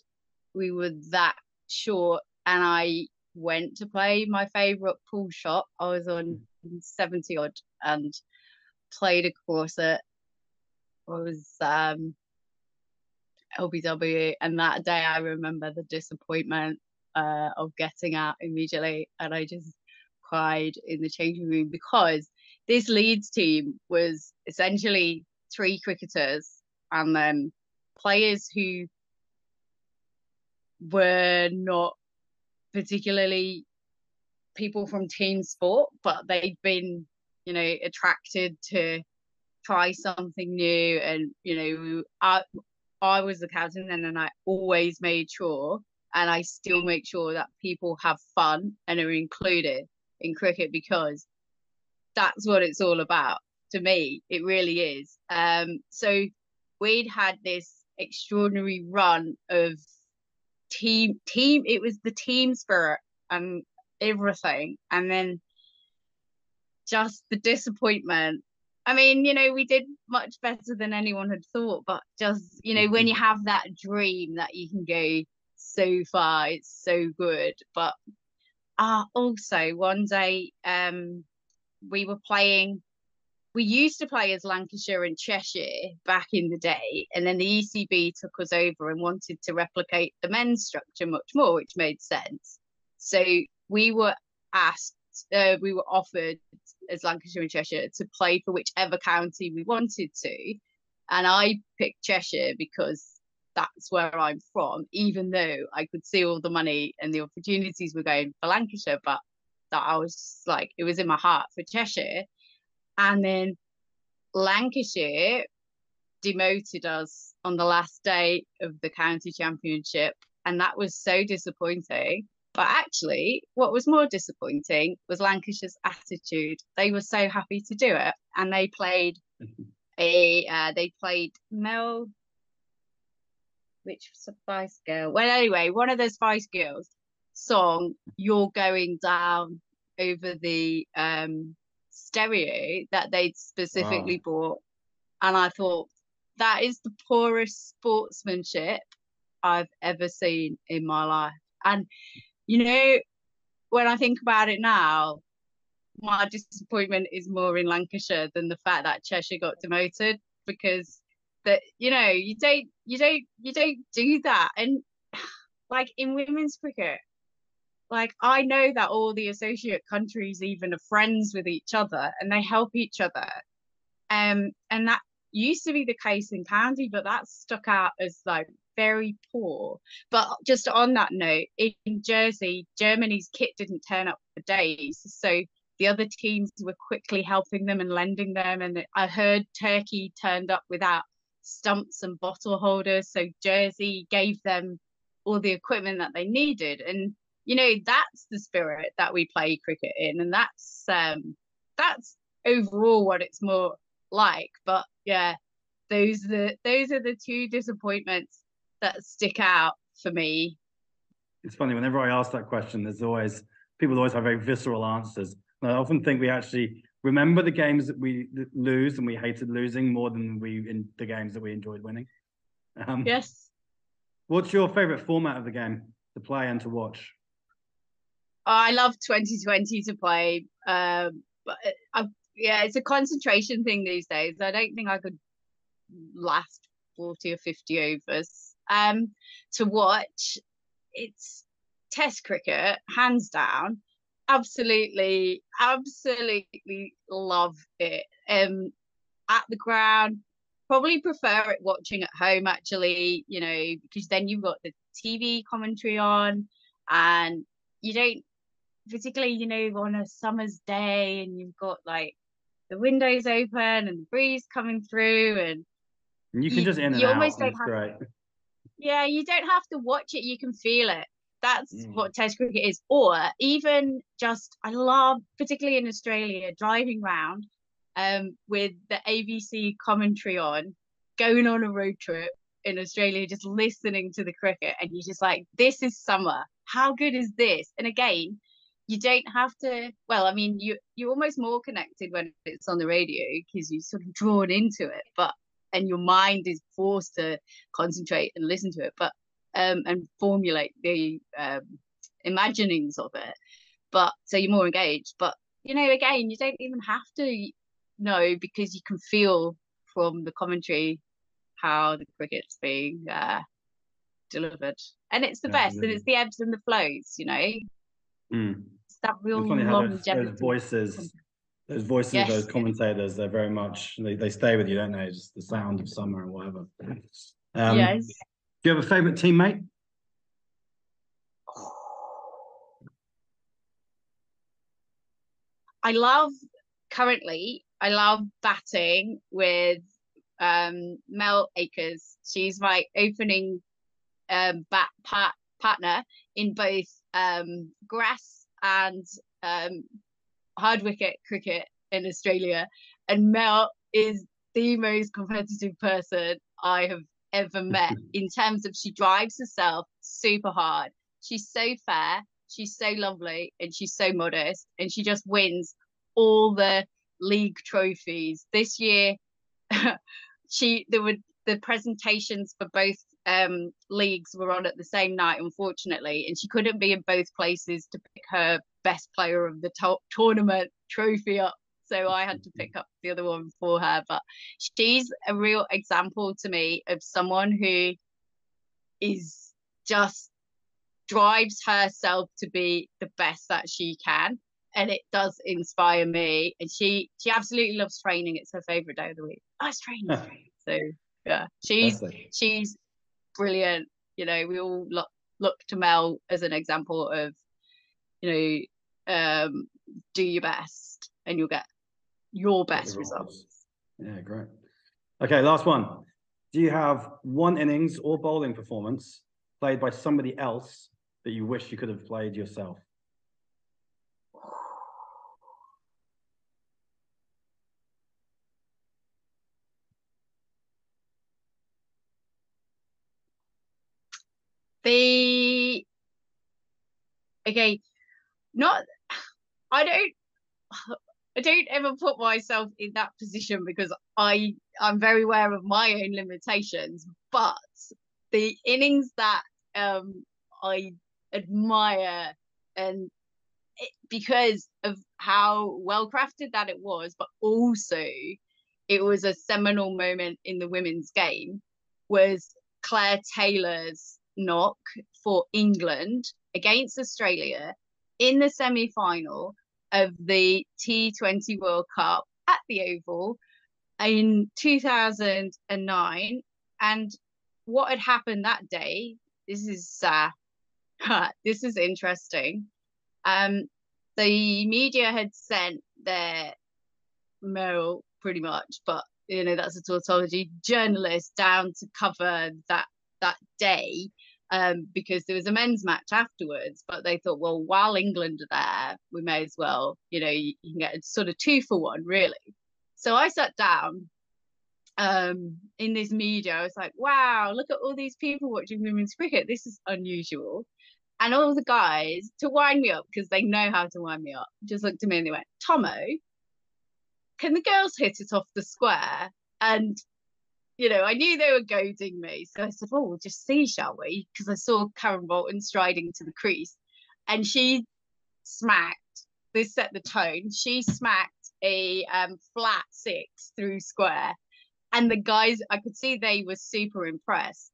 S2: we were that short and I went to play my favourite pull shot. I was on 70 odd and played a course at was um LBW and that day I remember the disappointment uh, of getting out immediately and I just cried in the changing room because this Leeds team was essentially three cricketers and then players who were not particularly people from team sport, but they'd been, you know, attracted to try something new. And, you know, I, I was the captain then, and I always made sure, and I still make sure that people have fun and are included in cricket because that's what it's all about. To me, it really is. Um, so we'd had this extraordinary run of team team it was the team spirit and everything and then just the disappointment i mean you know we did much better than anyone had thought but just you know when you mm-hmm. have that dream that you can go so far it's so good but uh also one day um we were playing we used to play as Lancashire and Cheshire back in the day, and then the ECB took us over and wanted to replicate the men's structure much more, which made sense. So we were asked, uh, we were offered as Lancashire and Cheshire to play for whichever county we wanted to, and I picked Cheshire because that's where I'm from, even though I could see all the money and the opportunities were going for Lancashire, but that I was like, it was in my heart for Cheshire. And then Lancashire demoted us on the last day of the county championship. And that was so disappointing. But actually, what was more disappointing was Lancashire's attitude. They were so happy to do it. And they played a, uh, they played Mel, which Spice Girl? Well, anyway, one of those Spice Girls song, You're Going Down over the um stereo that they'd specifically wow. bought. And I thought, that is the poorest sportsmanship I've ever seen in my life. And, you know, when I think about it now, my disappointment is more in Lancashire than the fact that Cheshire got demoted because that you know you don't you don't you don't do that and like in women's cricket like I know that all the associate countries even are friends with each other and they help each other. Um, and that used to be the case in county, but that stuck out as like very poor. But just on that note, in Jersey, Germany's kit didn't turn up for days. So the other teams were quickly helping them and lending them. And I heard Turkey turned up without stumps and bottle holders. So Jersey gave them all the equipment that they needed. And you know that's the spirit that we play cricket in and that's um that's overall what it's more like but yeah those are the those are the two disappointments that stick out for me
S1: it's funny whenever i ask that question there's always people always have very visceral answers and i often think we actually remember the games that we lose and we hated losing more than we in the games that we enjoyed winning
S2: um, yes
S1: what's your favorite format of the game to play and to watch
S2: I love 2020 to play. Um, but uh, I, yeah, it's a concentration thing these days. I don't think I could last 40 or 50 overs. Um, to watch, it's Test cricket, hands down. Absolutely, absolutely love it. Um, at the ground, probably prefer it watching at home actually. You know, because then you've got the TV commentary on, and you don't particularly, you know, on a summer's day and you've got like the windows open and the breeze coming through and
S1: you can you, just in and out. Almost don't have, great.
S2: Yeah, you don't have to watch it, you can feel it. That's mm. what Test cricket is. Or even just I love, particularly in Australia, driving around um with the ABC commentary on, going on a road trip in Australia, just listening to the cricket, and you're just like, this is summer. How good is this? And again, you don't have to well i mean you you're almost more connected when it's on the radio because you're sort of drawn into it but and your mind is forced to concentrate and listen to it but um and formulate the um imaginings of it but so you're more engaged but you know again you don't even have to know because you can feel from the commentary how the cricket's being uh delivered and it's the yeah, best and it's the ebbs and the flows you know
S1: Mm. It's that real those, those, voices, those voices, yes. those commentators, they're very much they, they stay with you, don't they? Just the sound of summer and whatever. Um, yes. Do you have a favorite teammate?
S2: I love currently. I love batting with um, Mel Akers. She's my opening um, bat partner in both um, grass and um, hard wicket cricket in Australia. And Mel is the most competitive person I have ever met in terms of she drives herself super hard. She's so fair, she's so lovely, and she's so modest, and she just wins all the league trophies. This year, she there were the presentations for both um, leagues were on at the same night, unfortunately, and she couldn't be in both places to pick her best player of the to- tournament trophy up. So I had to pick up the other one for her. But she's a real example to me of someone who is just drives herself to be the best that she can and it does inspire me and she she absolutely loves training it's her favorite day of the week i training so yeah she's she's brilliant. You know, we all look look to Mel as an example of, you know, um, do your best and you'll get your best results.
S1: Yeah, great. Okay, last one. Do you have one innings or bowling performance played by somebody else that you wish you could have played yourself?
S2: they okay not i don't i don't ever put myself in that position because i i'm very aware of my own limitations but the innings that um i admire and it, because of how well crafted that it was but also it was a seminal moment in the women's game was claire taylor's knock for England against Australia in the semi final of the T20 World Cup at the Oval in 2009. And what had happened that day, this is uh, this is interesting. Um, the media had sent their male pretty much, but you know that's a tautology journalist down to cover that that day um, because there was a men's match afterwards. But they thought, well, while England are there, we may as well, you know, you, you can get sort of two for one, really. So I sat down um, in this media. I was like, wow, look at all these people watching women's cricket. This is unusual. And all the guys, to wind me up, because they know how to wind me up, just looked at me and they went, Tomo, can the girls hit it off the square? And you know, I knew they were goading me. So I said, Oh, we'll just see, shall we? Because I saw Karen Rolton striding to the crease and she smacked, this set the tone. She smacked a um, flat six through square. And the guys, I could see they were super impressed.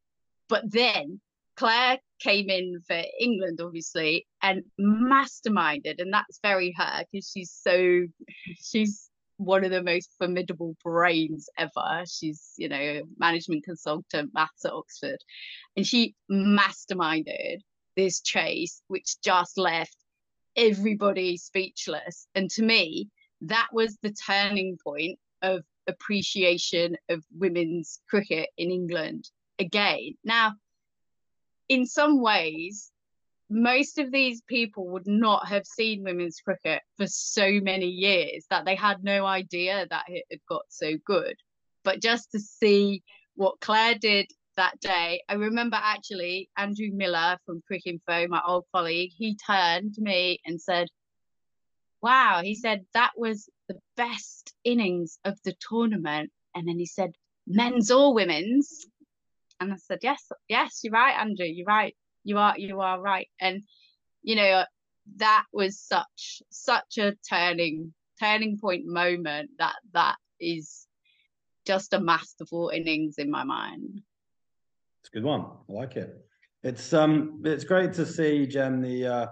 S2: But then Claire came in for England, obviously, and masterminded. And that's very her because she's so, she's one of the most formidable brains ever. She's, you know, management consultant, maths at Oxford. And she masterminded this chase, which just left everybody speechless. And to me, that was the turning point of appreciation of women's cricket in England again. Now, in some ways, most of these people would not have seen women's cricket for so many years that they had no idea that it had got so good. But just to see what Claire did that day, I remember actually Andrew Miller from Cricinfo, my old colleague, he turned to me and said, Wow, he said that was the best innings of the tournament. And then he said, Men's or women's? And I said, Yes, yes, you're right, Andrew, you're right. You are you are right. And you know, that was such such a turning turning point moment that that is just a masterful innings in my mind.
S1: It's a good one. I like it. It's um it's great to see Jen the uh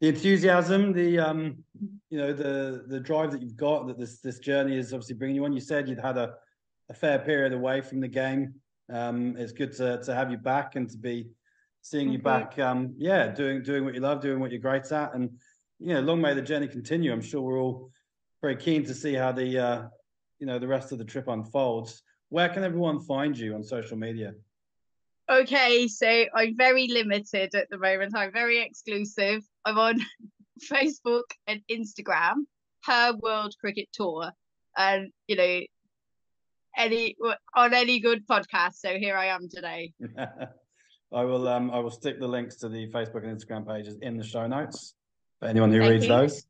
S1: the enthusiasm, the um you know the the drive that you've got that this this journey is obviously bringing you on. You said you'd had a a fair period away from the game. Um, it's good to to have you back and to be seeing you back. Um, yeah, doing doing what you love, doing what you're great at, and you know, long may the journey continue. I'm sure we're all very keen to see how the uh, you know the rest of the trip unfolds. Where can everyone find you on social media?
S2: Okay, so I'm very limited at the moment. I'm very exclusive. I'm on Facebook and Instagram, her World Cricket Tour, and you know, any on any good podcast. So here I am today.
S1: I will um I will stick the links to the Facebook and Instagram pages in the show notes for anyone who Thank reads you. those.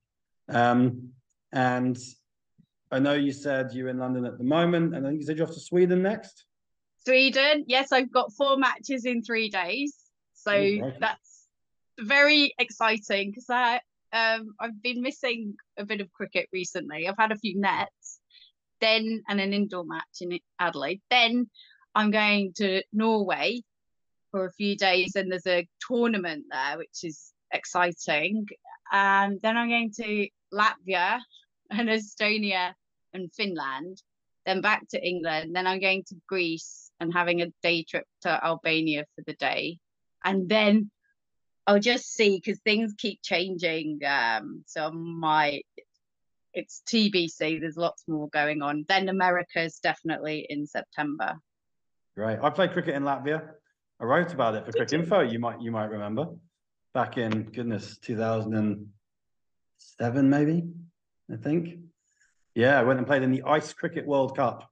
S1: Um and I know you said you're in London at the moment, and I think you said you're off to Sweden next.
S2: Sweden, yes, I've got four matches in three days, so oh, that's very exciting because I um I've been missing a bit of cricket recently. I've had a few nets, then and an indoor match in Adelaide. Then I'm going to Norway for a few days and there's a tournament there which is exciting and then i'm going to latvia and estonia and finland then back to england then i'm going to greece and having a day trip to albania for the day and then i'll just see because things keep changing um so my it's tbc there's lots more going on then america's definitely in september
S1: Right. I played cricket in Latvia. I wrote about it for Cricinfo. You might you might remember back in goodness 2007 maybe I think. Yeah, I went and played in the Ice Cricket World Cup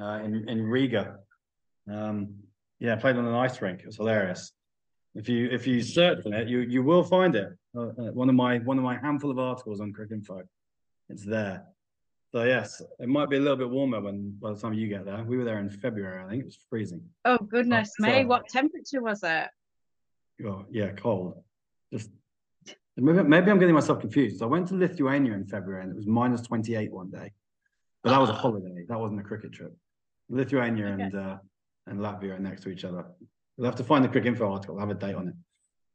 S1: uh, in in Riga. Um, yeah, I played on an ice rink. It was hilarious. If you if you search for it, you you will find it. Uh, uh one of my one of my handful of articles on Cricket Cricinfo. It's there. So yes, it might be a little bit warmer when by the time you get there. We were there in February, I think it was freezing.
S2: Oh goodness me! What temperature was it?
S1: Oh yeah, cold. Just maybe, maybe I'm getting myself confused. So I went to Lithuania in February and it was minus 28 one day, but that was a holiday. That wasn't a cricket trip. Lithuania okay. and uh, and Latvia are next to each other. We'll have to find the Cricinfo article. I'll have a date on it.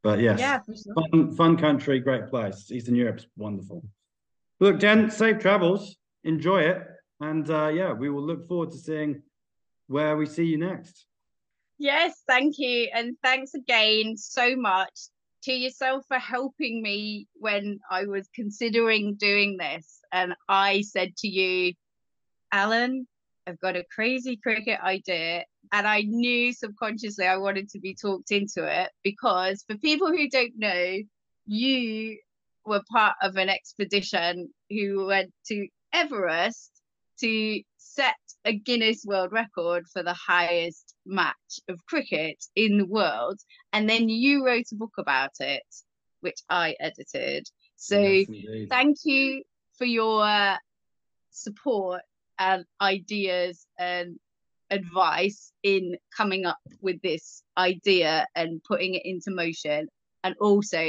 S1: But yes, yeah, sure. fun, fun country, great place. Eastern Europe's wonderful. Look, Jen, safe travels enjoy it. And uh, yeah, we will look forward to seeing where we see you next.
S2: Yes, thank you. And thanks again so much to yourself for helping me when I was considering doing this. And I said to you, Alan, I've got a crazy cricket idea. And I knew subconsciously I wanted to be talked into it because for people who don't know, you were part of an expedition who went to Everest to set a Guinness World Record for the highest match of cricket in the world. And then you wrote a book about it, which I edited. So yes, thank you for your uh, support and ideas and advice in coming up with this idea and putting it into motion. And also,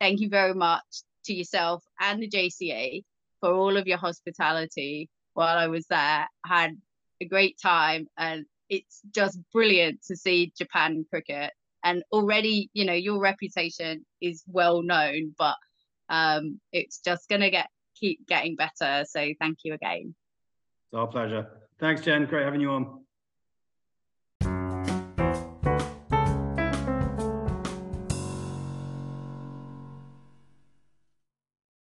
S2: thank you very much to yourself and the JCA for all of your hospitality while I was there. Had a great time and it's just brilliant to see Japan cricket. And already, you know, your reputation is well known, but um, it's just to get keep getting better. So thank you again.
S1: It's our pleasure. Thanks, Jen. Great having you on.